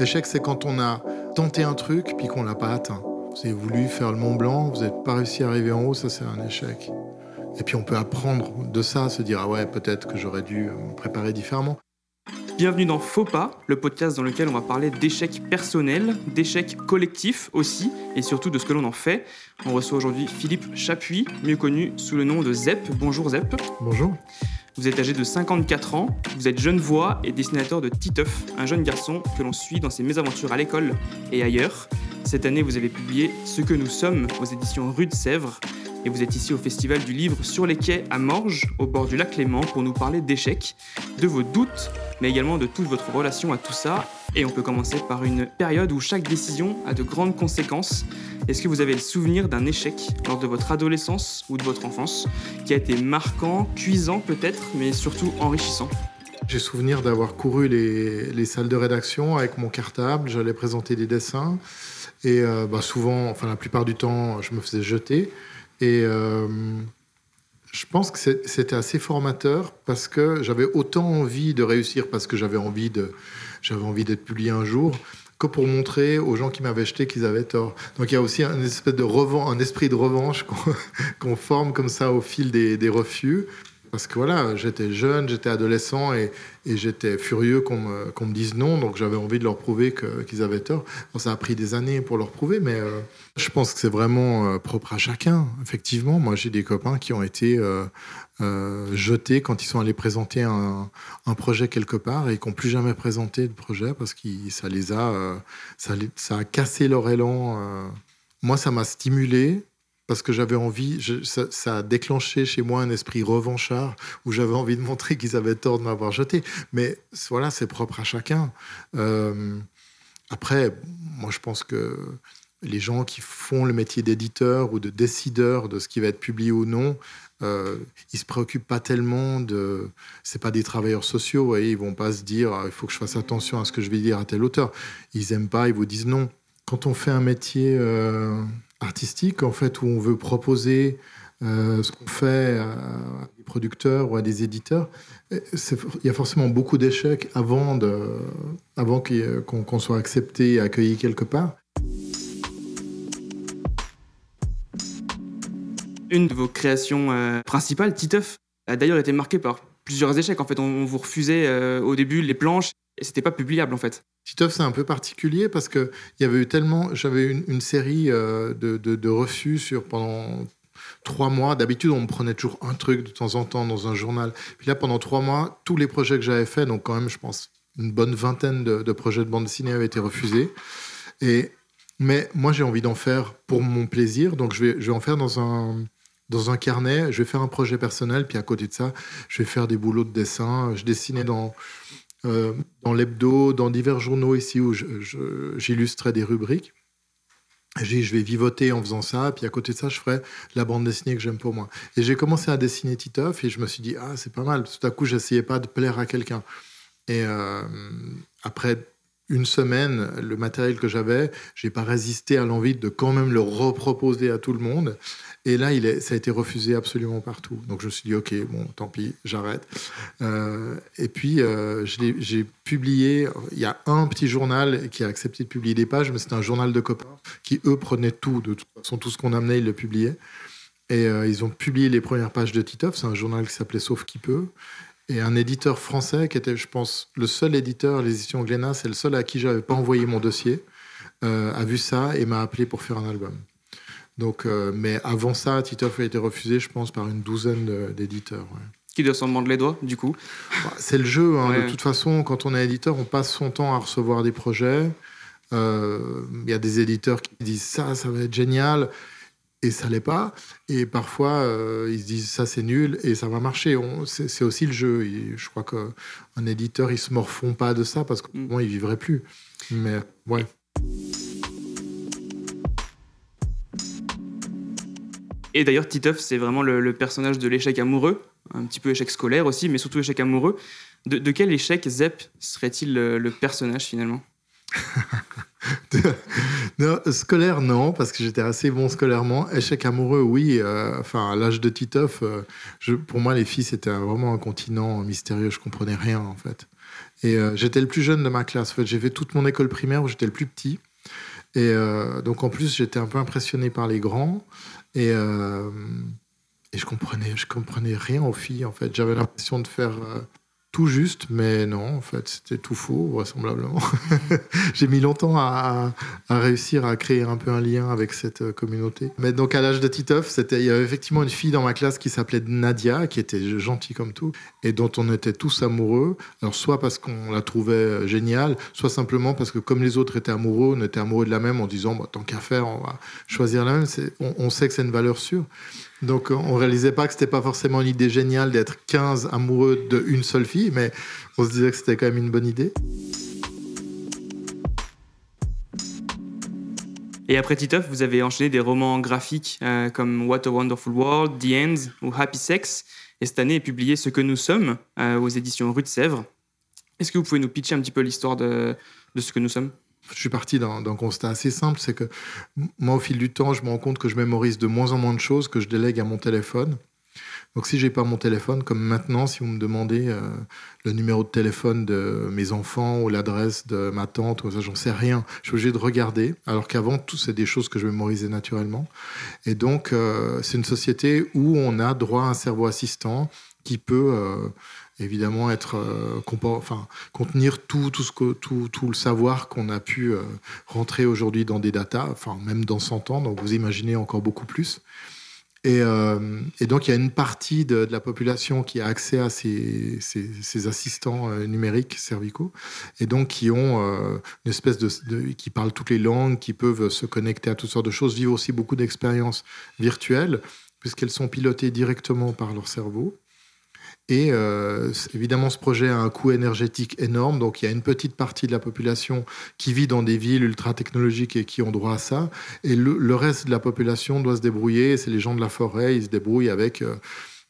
Échec, c'est quand on a tenté un truc puis qu'on l'a pas atteint. Vous avez voulu faire le Mont Blanc, vous n'êtes pas réussi à arriver en haut, ça c'est un échec. Et puis on peut apprendre de ça, se dire ah ouais peut-être que j'aurais dû me préparer différemment. Bienvenue dans Faux pas, le podcast dans lequel on va parler d'échecs personnels, d'échecs collectifs aussi, et surtout de ce que l'on en fait. On reçoit aujourd'hui Philippe Chapuis, mieux connu sous le nom de Zep. Bonjour Zep. Bonjour. Vous êtes âgé de 54 ans, vous êtes jeune voix et dessinateur de Titeuf, un jeune garçon que l'on suit dans ses mésaventures à l'école et ailleurs. Cette année, vous avez publié Ce que nous sommes aux éditions Rue de Sèvres, et vous êtes ici au Festival du Livre sur les quais à Morges, au bord du lac Clément, pour nous parler d'échecs, de vos doutes, mais également de toute votre relation à tout ça. Et on peut commencer par une période où chaque décision a de grandes conséquences. Est-ce que vous avez le souvenir d'un échec lors de votre adolescence ou de votre enfance qui a été marquant, cuisant peut-être, mais surtout enrichissant? J'ai souvenir d'avoir couru les, les, salles de rédaction avec mon cartable, j'allais présenter des dessins et euh, bah souvent, enfin la plupart du temps, je me faisais jeter. Et euh, je pense que c'était assez formateur parce que j'avais autant envie de réussir parce que j'avais envie de, j'avais envie d'être publié un jour que pour montrer aux gens qui m'avaient jeté qu'ils avaient tort. Donc il y a aussi un espèce de un esprit de revanche qu'on forme comme ça au fil des refus parce que voilà, j'étais jeune, j'étais adolescent et, j'étais furieux qu'on me, dise non, donc j'avais envie de leur prouver qu'ils avaient tort. ça a pris des années pour leur prouver, mais euh, je pense que c'est vraiment euh, propre à chacun. Effectivement, moi j'ai des copains qui ont été euh, jetés quand ils sont allés présenter un, projet quelque part et qui n'ont plus jamais présenté de projet parce que ça les ça, a cassé leur élan. Moi, ça m'a stimulé parce que j'avais envie, ça, a déclenché chez moi un esprit revanchard où j'avais envie de montrer qu'ils avaient tort de m'avoir jeté. Mais voilà, c'est propre à chacun. Euh, après, moi, je pense que les gens qui font le métier d'éditeur ou de décideur de ce qui va être publié ou non, euh, ils se préoccupent pas tellement de. C'est pas des travailleurs sociaux, voyez, ils vont pas se dire ah, il faut que je fasse attention à ce que je vais dire à tel auteur. Ils aiment pas, ils vous disent non. Quand on fait un métier euh, artistique, en fait, où on veut proposer euh, ce qu'on fait à des producteurs ou à des éditeurs, il y a forcément beaucoup d'échecs avant, de, avant qu'on soit accepté et accueilli quelque part. Une de vos créations euh, principales, Titeuf, a d'ailleurs été marquée par plusieurs échecs. En fait, on, vous refusait euh, au début les planches et c'était pas publiable en fait. Titeuf, c'est un peu particulier parce que il y avait eu tellement, j'avais une, une série euh, de, de, refus sur pendant trois mois. D'habitude, on me prenait toujours un truc de temps en temps dans un journal. Puis là, pendant trois mois, tous les projets que j'avais faits, donc quand même, je pense, une bonne vingtaine de, projets de bande dessinée avaient été refusés. Et mais moi, j'ai envie d'en faire pour mon plaisir, donc je vais, je vais en faire dans un dans un carnet. Je vais faire un projet personnel, puis à côté de ça, je vais faire des boulots de dessin. Je dessinais dans euh, dans l'hebdo, dans divers journaux ici où j'illustrais des rubriques. Je vais vivoter en faisant ça, puis à côté de ça, je ferai la bande dessinée que j'aime pour moi. Et j'ai commencé à dessiner Titeuf, et je me suis dit, ah, c'est pas mal. Tout à coup, j'essayais pas de plaire à quelqu'un. Et euh, après une semaine, le matériel que j'avais, j'ai pas résisté à l'envie de quand même le reproposer à tout le monde. Et là, ça a été refusé absolument partout. Donc je me suis dit, OK, bon, tant pis, j'arrête. Euh, et puis, euh, j'ai publié, il y a un petit journal qui a accepté de publier des pages, mais c'était un journal de copains qui, eux, prenaient tout. De toute façon, tout ce qu'on amenait, ils le publiaient. Et euh, ils ont publié les premières pages de Titeuf. C'est un journal qui s'appelait Sauf qui peut. Et un éditeur français qui était, je pense, le seul éditeur, l'édition Glénat, c'est le seul à qui j'avais pas envoyé mon dossier, a vu ça et m'a appelé pour faire un album. Donc, euh, mais avant ça, Titeuf a été refusé, je pense, par une douzaine d'éditeurs. Qui doit s'en demander les doigts, du coup bah, C'est le jeu. Hein. De toute façon, quand on est éditeur, on passe son temps à recevoir des projets. Euh, il y a des éditeurs qui disent ça, ça va être génial, et ça l'est pas. Et parfois, euh, ils se disent ça, c'est nul, et ça va marcher. C'est aussi le jeu. je crois qu'un éditeur, il se morfond pas de ça parce qu'au moins, il vivrait plus. Mais ouais. Et d'ailleurs, Titeuf, c'est vraiment le, personnage de l'échec amoureux, un petit peu échec scolaire aussi, mais surtout échec amoureux. De, quel échec Zep serait-il le, personnage finalement? non, scolaire, non, parce que j'étais assez bon scolairement. Échec amoureux, oui. Euh, enfin, à l'âge de Titeuf, euh, pour moi, les filles, c'était vraiment un continent mystérieux. Je comprenais rien, en fait. Et j'étais le plus jeune de ma classe. En fait, j'ai fait toute mon école primaire où j'étais le plus petit. Et donc en plus, j'étais un peu impressionné par les grands. Et, et je comprenais, je comprenais rien aux filles. En fait, j'avais l'impression de faire tout juste, mais non, en fait, c'était tout faux, vraisemblablement. J'ai mis longtemps à, réussir à créer un peu un lien avec cette euh, communauté. Mais donc, à l'âge de Titeuf, il y avait effectivement une fille dans ma classe qui s'appelait Nadia, qui était gentille comme tout, et dont on était tous amoureux. Alors, soit parce qu'on la trouvait euh, géniale, soit simplement parce que, comme les autres étaient amoureux, on était amoureux de la même en disant, tant qu'à faire, on va choisir la même. On, on sait que c'est une valeur sûre. Donc on réalisait pas que c'était pas forcément une idée géniale d'être 15 amoureux d'une seule fille, mais on se disait que c'était quand même une bonne idée. Et après Titeuf, vous avez enchaîné des romans graphiques euh, comme What a Wonderful World, The Ends ou Happy Sex. Et cette année est publié Ce que nous sommes euh, aux éditions Rue de Sèvres. Est-ce que vous pouvez nous pitcher un petit peu l'histoire de, de Ce que nous sommes? Je suis parti d'un constat assez simple, c'est que moi, au fil du temps, je me rends compte que je mémorise de moins en moins de choses que je délègue à mon téléphone. Donc si j'ai pas mon téléphone, comme maintenant, si vous me demandez euh, le numéro de téléphone de mes enfants ou l'adresse de ma tante, ou ça, j'en sais rien. Je suis obligé de regarder, alors qu'avant, tout c'est des choses que je mémorisais naturellement. Et donc, euh, c'est une société où on a droit à un cerveau assistant qui peut euh, évidemment être euh, contenir tout, tout, ce que, tout, le savoir qu'on a pu euh, rentrer aujourd'hui dans des datas, enfin même dans 100 ans, donc vous imaginez encore beaucoup plus. Et, euh, donc il y a une partie de, la population qui a accès à ces, ces, assistants numériques cervicaux, et donc qui ont une espèce de, qui parlent toutes les langues, qui peuvent se connecter à toutes sortes de choses, vivre aussi beaucoup d'expériences virtuelles, puisqu'elles sont pilotées directement par leur cerveau. Et euh, évidemment, ce projet a un coût énergétique énorme. Donc, il y a une petite partie de la population qui vit dans des villes ultra technologiques et qui ont droit à ça. Et le, reste de la population doit se débrouiller. C'est les gens de la forêt. Ils se débrouillent avec euh,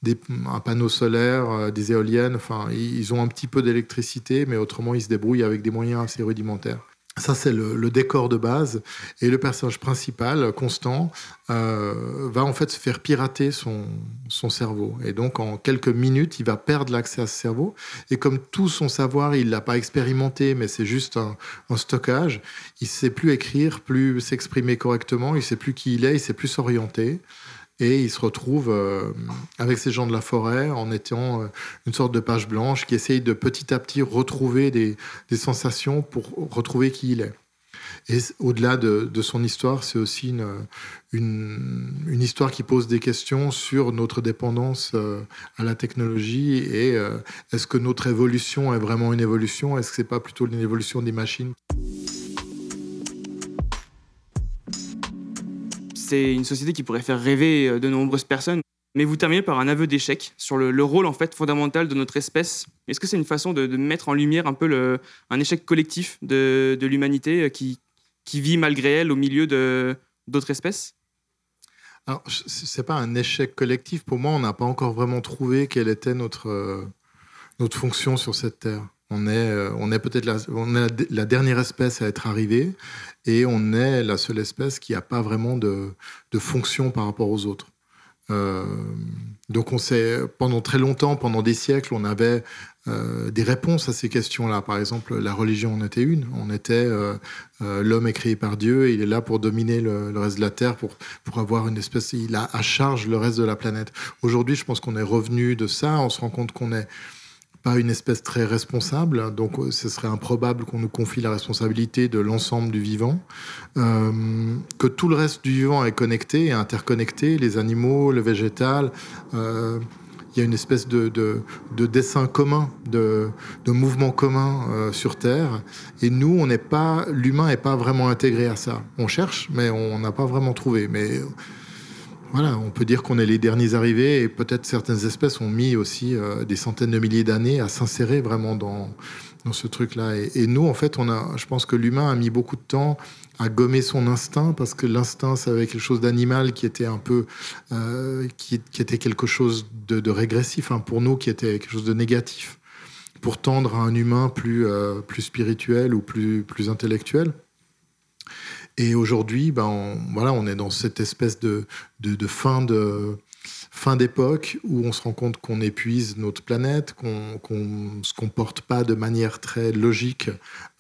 des, un panneau solaire, euh, des éoliennes. Enfin, ils ont un petit peu d'électricité, mais autrement, ils se débrouillent avec des moyens assez rudimentaires. Ça, c'est le, décor de base. Et le personnage principal, Constant, euh, va en fait se faire pirater son, son cerveau. Et donc, en quelques minutes, il va perdre l'accès à ce cerveau. Et comme tout son savoir, il ne l'a pas expérimenté, mais c'est juste un, un, stockage, il ne sait plus écrire, plus s'exprimer correctement, il ne sait plus qui il est, il ne sait plus s'orienter. Et il se retrouve euh, avec ces gens de la forêt en étant euh, une sorte de page blanche qui essaye de petit à petit retrouver des, sensations pour retrouver qui il est. Et au-delà de, son histoire, c'est aussi une, une, histoire qui pose des questions sur notre dépendance euh, à la technologie et est-ce que notre évolution est vraiment une évolution? Est-ce que c'est pas plutôt une évolution des machines? C'est une société qui pourrait faire rêver euh, de nombreuses personnes. Mais vous terminez par un aveu d'échec sur le, rôle en fait fondamental de notre espèce. Est-ce que c'est une façon de, mettre en lumière un peu un échec collectif de, l'humanité euh, qui, vit malgré elle au milieu d'autres espèces? Alors, c'est pas un échec collectif. Pour moi, on n'a pas encore vraiment trouvé quelle était notre, euh, notre fonction sur cette terre. On est, euh, on est peut-être la, dernière espèce à être arrivée et on est la seule espèce qui n'a pas vraiment de, fonction par rapport aux autres. Euh, donc on sait, pendant très longtemps, pendant des siècles, on avait euh, des réponses à ces questions-là. Par exemple, la religion en était une. On était l'homme est créé par Dieu et il est là pour dominer le, le, reste de la terre, pour, pour avoir une espèce. Il a à charge le reste de la planète. Aujourd'hui, je pense qu'on est revenu de ça. On se rend compte qu'on est pas une espèce très responsable, donc euh, ce serait improbable qu'on nous confie la responsabilité de l'ensemble du vivant, euh, que tout le reste du vivant est connecté et interconnecté, les animaux, le végétal. Euh, il y a une espèce de, de, dessin commun, de, de mouvement commun sur Terre. Et nous, on n'est pas, l'humain n'est pas vraiment intégré à ça. On cherche, mais on n'a pas vraiment trouvé. Mais voilà, on peut dire qu'on est les derniers arrivés et peut-être certaines espèces ont mis aussi euh, des centaines de milliers d'années à s'insérer vraiment dans, dans ce truc-là. Et, nous, en fait, on a, je pense que l'humain a mis beaucoup de temps à gommer son instinct parce que l'instinct, ça avait quelque chose d'animal qui était un peu, euh, qui, était quelque chose de, régressif hein, pour nous, qui était quelque chose de négatif pour tendre à un humain plus, euh, plus spirituel ou plus, plus intellectuel. Et aujourd'hui, ben, on, voilà, on est dans cette espèce de, de, fin, de, fin d'époque où on se rend compte qu'on épuise notre planète, qu'on ne se comporte pas de manière très logique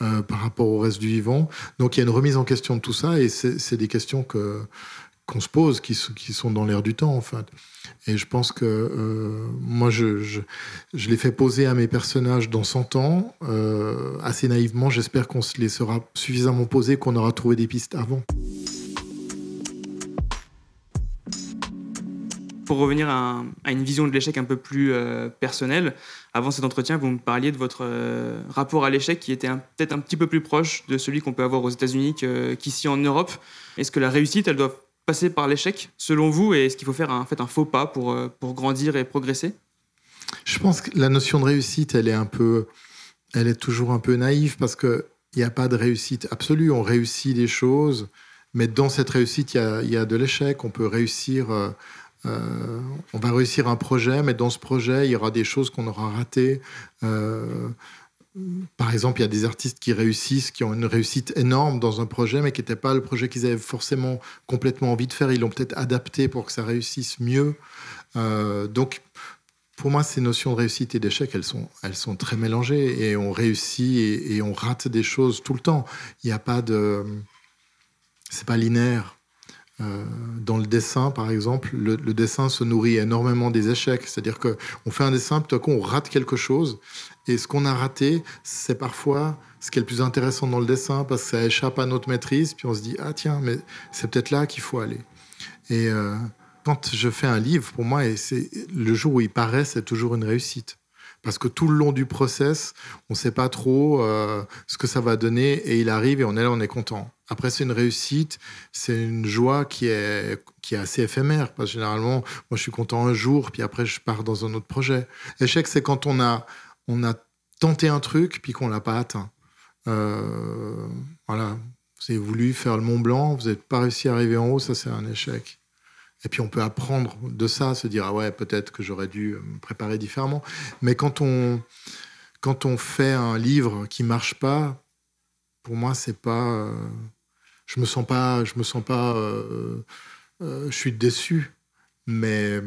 euh, par rapport au reste du vivant. Donc il y a une remise en question de tout ça et c'est des questions que qu'on se pose, qui, sont dans l'air du temps en fait. Et je pense que euh, moi, je, je, je l'ai fait poser à mes personnages dans 100 ans, euh, assez naïvement. J'espère qu'on se les sera suffisamment posés, qu'on aura trouvé des pistes avant. Pour revenir à, une vision de l'échec un peu plus euh, personnelle, avant cet entretien, vous me parliez de votre euh, rapport à l'échec qui était peut-être un petit peu plus proche de celui qu'on peut avoir aux États-Unis qu'ici en Europe. Est-ce que la réussite, elle doit passer par l'échec, selon vous, et est-ce qu'il faut faire un, fait, un faux pas pour, euh, pour grandir et progresser? Je pense que la notion de réussite, elle est un peu, elle est toujours un peu naïve parce que il n'y a pas de réussite absolue. On réussit des choses, mais dans cette réussite, il y a, y a, de l'échec. On peut réussir. Euh, euh, on va réussir un projet, mais dans ce projet, il y aura des choses qu'on aura ratées. Par exemple, il y a des artistes qui réussissent, qui ont une réussite énorme dans un projet, mais qui n'était pas le projet qu'ils avaient forcément complètement envie de faire. Ils l'ont peut-être adapté pour que ça réussisse mieux. Euh, donc, pour moi, ces notions de réussite et d'échec, elles sont, elles sont très mélangées et on réussit et, et on rate des choses tout le temps. Il n'y a pas de. C'est pas linéaire. Euh, dans le dessin, par exemple, le, dessin se nourrit énormément des échecs. C'est-à-dire qu'on fait un dessin, tout à coup, on rate quelque chose. Et ce qu'on a raté, c'est parfois ce qui est le plus intéressant dans le dessin, parce que ça échappe à notre maîtrise. Puis on se dit, ah tiens, mais c'est peut-être là qu'il faut aller. Et euh, quand je fais un livre, pour moi, le jour où il paraît, c'est toujours une réussite parce que tout le long du process, on ne sait pas trop euh, ce que ça va donner et il arrive et on est là, on est content. Après, c'est une réussite, c'est une joie qui est, qui est assez éphémère parce que généralement, moi, je suis content un jour, puis après, je pars dans un autre projet. Échec, c'est quand on a, on a tenté un truc puis qu'on l'a pas atteint. Euh, voilà, vous avez voulu faire le Mont Blanc, vous n'êtes pas réussi à arriver en haut, ça, c'est un échec. Et puis on peut apprendre de ça, se dire ah ouais peut-être que j'aurais dû me préparer différemment. Mais quand on quand on fait un livre qui marche pas, pour moi c'est pas, euh, je me sens pas, je me sens pas, euh, je suis déçu, mais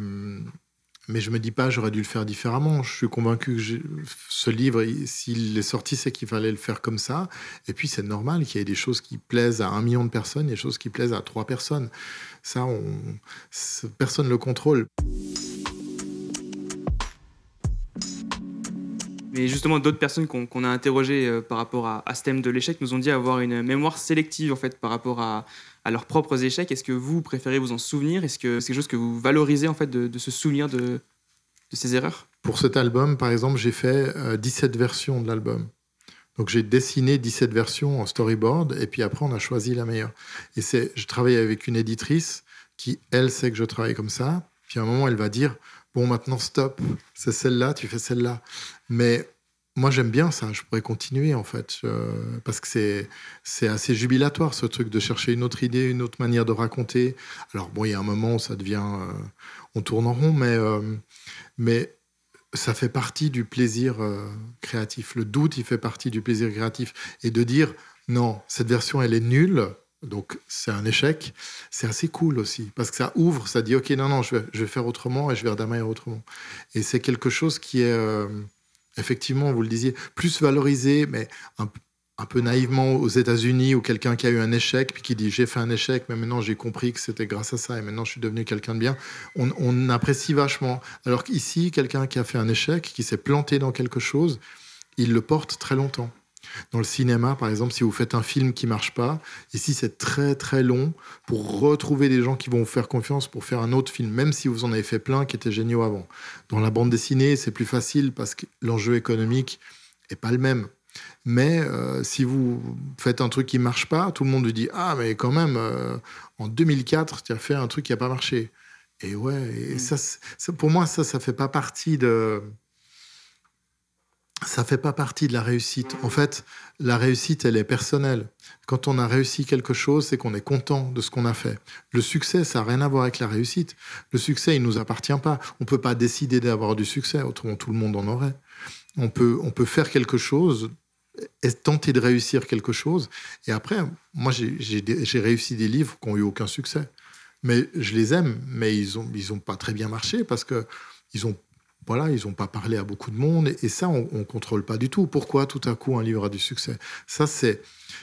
mais je me dis pas j'aurais dû le faire différemment. Je suis convaincu que ce livre, s'il est sorti, c'est qu'il fallait le faire comme ça. Et puis c'est normal qu'il y ait des choses qui plaisent à un million de personnes et des choses qui plaisent à trois personnes. Ça, on, personne ne le contrôle. Mais justement, d'autres personnes qu'on a interrogées euh, par rapport à, ce thème de l'échec nous ont dit avoir une mémoire sélective en fait par rapport à, leurs propres échecs. Est-ce que vous préférez vous en souvenir? Est-ce que c'est quelque chose que vous valorisez en fait de, se souvenir de, de, ces erreurs? Pour cet album, par exemple, j'ai fait 17 euh, versions de l'album. Donc j'ai dessiné 17 versions en storyboard et puis après on a choisi la meilleure. Et c'est, je travaille avec une éditrice qui, elle, sait que je travaille comme ça. Puis à un moment, elle va dire, bon, maintenant stop, c'est celle-là, tu fais celle-là. Mais moi, j'aime bien ça, je pourrais continuer en fait, parce que c'est, assez jubilatoire ce truc de chercher une autre idée, une autre manière de raconter. Alors bon, il y a un moment où ça devient, euh, on tourne en rond, mais, euh, mais ça fait partie du plaisir euh, créatif. Le doute, il fait partie du plaisir créatif. Et de dire, non, cette version, elle est nulle, donc c'est un échec, c'est assez cool aussi, parce que ça ouvre, ça dit, OK, non, non, je vais, je vais faire autrement et je vais redémarrer autrement. Et c'est quelque chose qui est, euh, effectivement, vous le disiez, plus valorisé, mais un, peu naïvement aux États-Unis ou quelqu'un qui a eu un échec puis qui dit j'ai fait un échec mais maintenant j'ai compris que c'était grâce à ça et maintenant je suis devenu quelqu'un de bien. On, apprécie vachement. Alors qu'ici quelqu'un qui a fait un échec qui s'est planté dans quelque chose il le porte très longtemps dans le cinéma, par exemple, si vous faites un film qui marche pas, ici c'est très très long pour retrouver des gens qui vont vous faire confiance pour faire un autre film, même si vous en avez fait plein qui étaient géniaux avant. Dans la bande dessinée, c'est plus facile parce que l'enjeu économique est pas le même. Mais euh, si vous faites un truc qui marche pas, tout le monde vous dit Ah, mais quand même, euh, en 2004, tu as fait un truc qui n'a pas marché. Et ouais, et mm. ça, pour moi, ça, ça fait pas partie de. Ça fait pas partie de la réussite. En fait, la réussite, elle est personnelle. Quand on a réussi quelque chose, c'est qu'on est content de ce qu'on a fait. Le succès, ça n'a rien à voir avec la réussite. Le succès, il nous appartient pas. On peut pas décider d'avoir du succès, autrement tout le monde en aurait. On peut, on peut faire quelque chose tenter de réussir quelque chose. Et après, moi, j'ai réussi des livres qui n'ont eu aucun succès. Mais je les aime, mais ils n'ont ils ont pas très bien marché parce que ils ont voilà, ils n'ont pas parlé à beaucoup de monde et, ça, on ne contrôle pas du tout. Pourquoi tout à coup un livre a du succès? Ça, c'est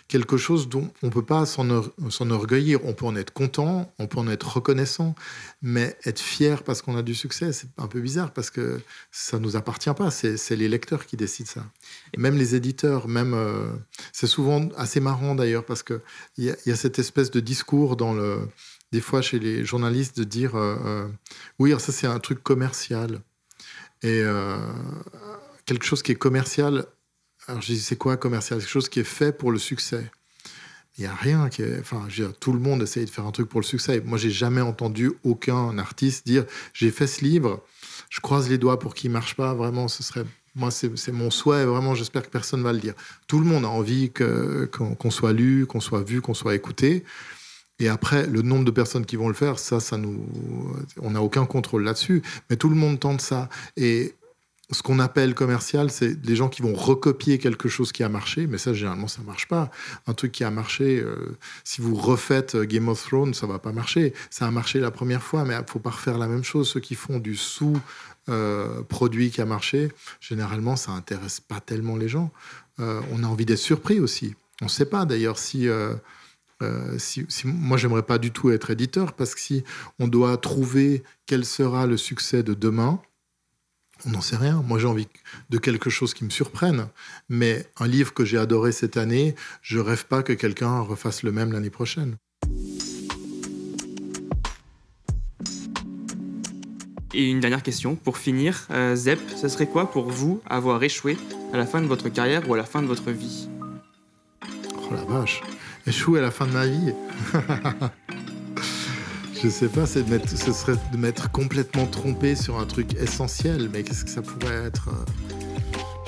quelque chose dont on ne peut pas s'enorgueillir. On peut en être content, on peut en être reconnaissant, mais être fier parce qu'on a du succès, c'est un peu bizarre parce que ça ne nous appartient pas. C'est les lecteurs qui décident ça. Et même les éditeurs, même. Euh, c'est souvent assez marrant d'ailleurs parce qu'il y, y, a cette espèce de discours dans le des fois chez les journalistes de dire euh, euh, oui, ça c'est un truc commercial. Et euh, quelque chose qui est commercial, alors je dis c'est quoi commercial? Quelque chose qui est fait pour le succès. Il n'y a rien qui est. Enfin, je veux dire, tout le monde essaye de faire un truc pour le succès. Moi, j'ai jamais entendu aucun artiste dire j'ai fait ce livre, je croise les doigts pour qu'il marche pas. Vraiment, ce serait. Moi, c'est mon souhait. Vraiment, j'espère que personne va le dire. Tout le monde a envie qu'on soit lu, qu'on soit vu, qu'on soit écouté. Et après, le nombre de personnes qui vont le faire, ça, ça nous, on n'a aucun contrôle là-dessus. Mais tout le monde tente ça. Et ce qu'on appelle commercial, c'est les gens qui vont recopier quelque chose qui a marché, mais ça, généralement, ça marche pas. Un truc qui a marché, euh, si vous refaites euh, Game of Thrones, ça va pas marcher. Ça a marché la première fois, mais il faut pas refaire la même chose. Ceux qui font du sous-produit euh, qui a marché, généralement, ça intéresse pas tellement les gens. on a envie d'être surpris aussi. On ne sait pas d'ailleurs si euh, si, moi, j'aimerais pas du tout être éditeur parce que si on doit trouver quel sera le succès de demain, on n'en sait rien. Moi, j'ai envie de quelque chose qui me surprenne. Mais un livre que j'ai adoré cette année, je rêve pas que quelqu'un refasse le même l'année prochaine. Et une dernière question pour finir. Euh, Zep, ce serait quoi pour vous avoir échoué à la fin de votre carrière ou à la fin de votre vie? Oh la vache échouer à la fin de ma vie. je sais pas, ce serait de m'être complètement trompé sur un truc essentiel, mais qu'est-ce que ça pourrait être euh,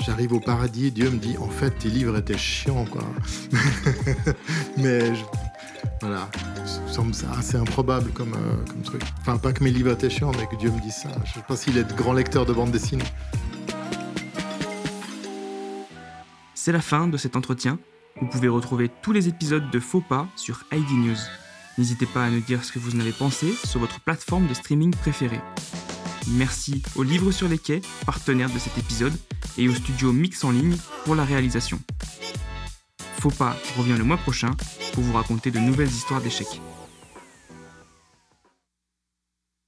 J'arrive au paradis, Dieu me dit en fait tes livres étaient chiants quoi. mais voilà, ça semble assez improbable comme, euh, comme truc. Enfin, pas que mes livres étaient chiants, mais que Dieu me dise ça. Je sais pas s'il est de grand lecteur de bande dessinée. C'est la fin de cet entretien. Vous pouvez retrouver tous les épisodes de Faux pas sur ID News. N'hésitez pas à nous dire ce que vous en avez pensé sur votre plateforme de streaming préférée. Merci au Livre sur les quais, partenaire de cet épisode, et au studio Mix en ligne pour la réalisation. Faux pas revient le mois prochain pour vous raconter de nouvelles histoires d'échecs.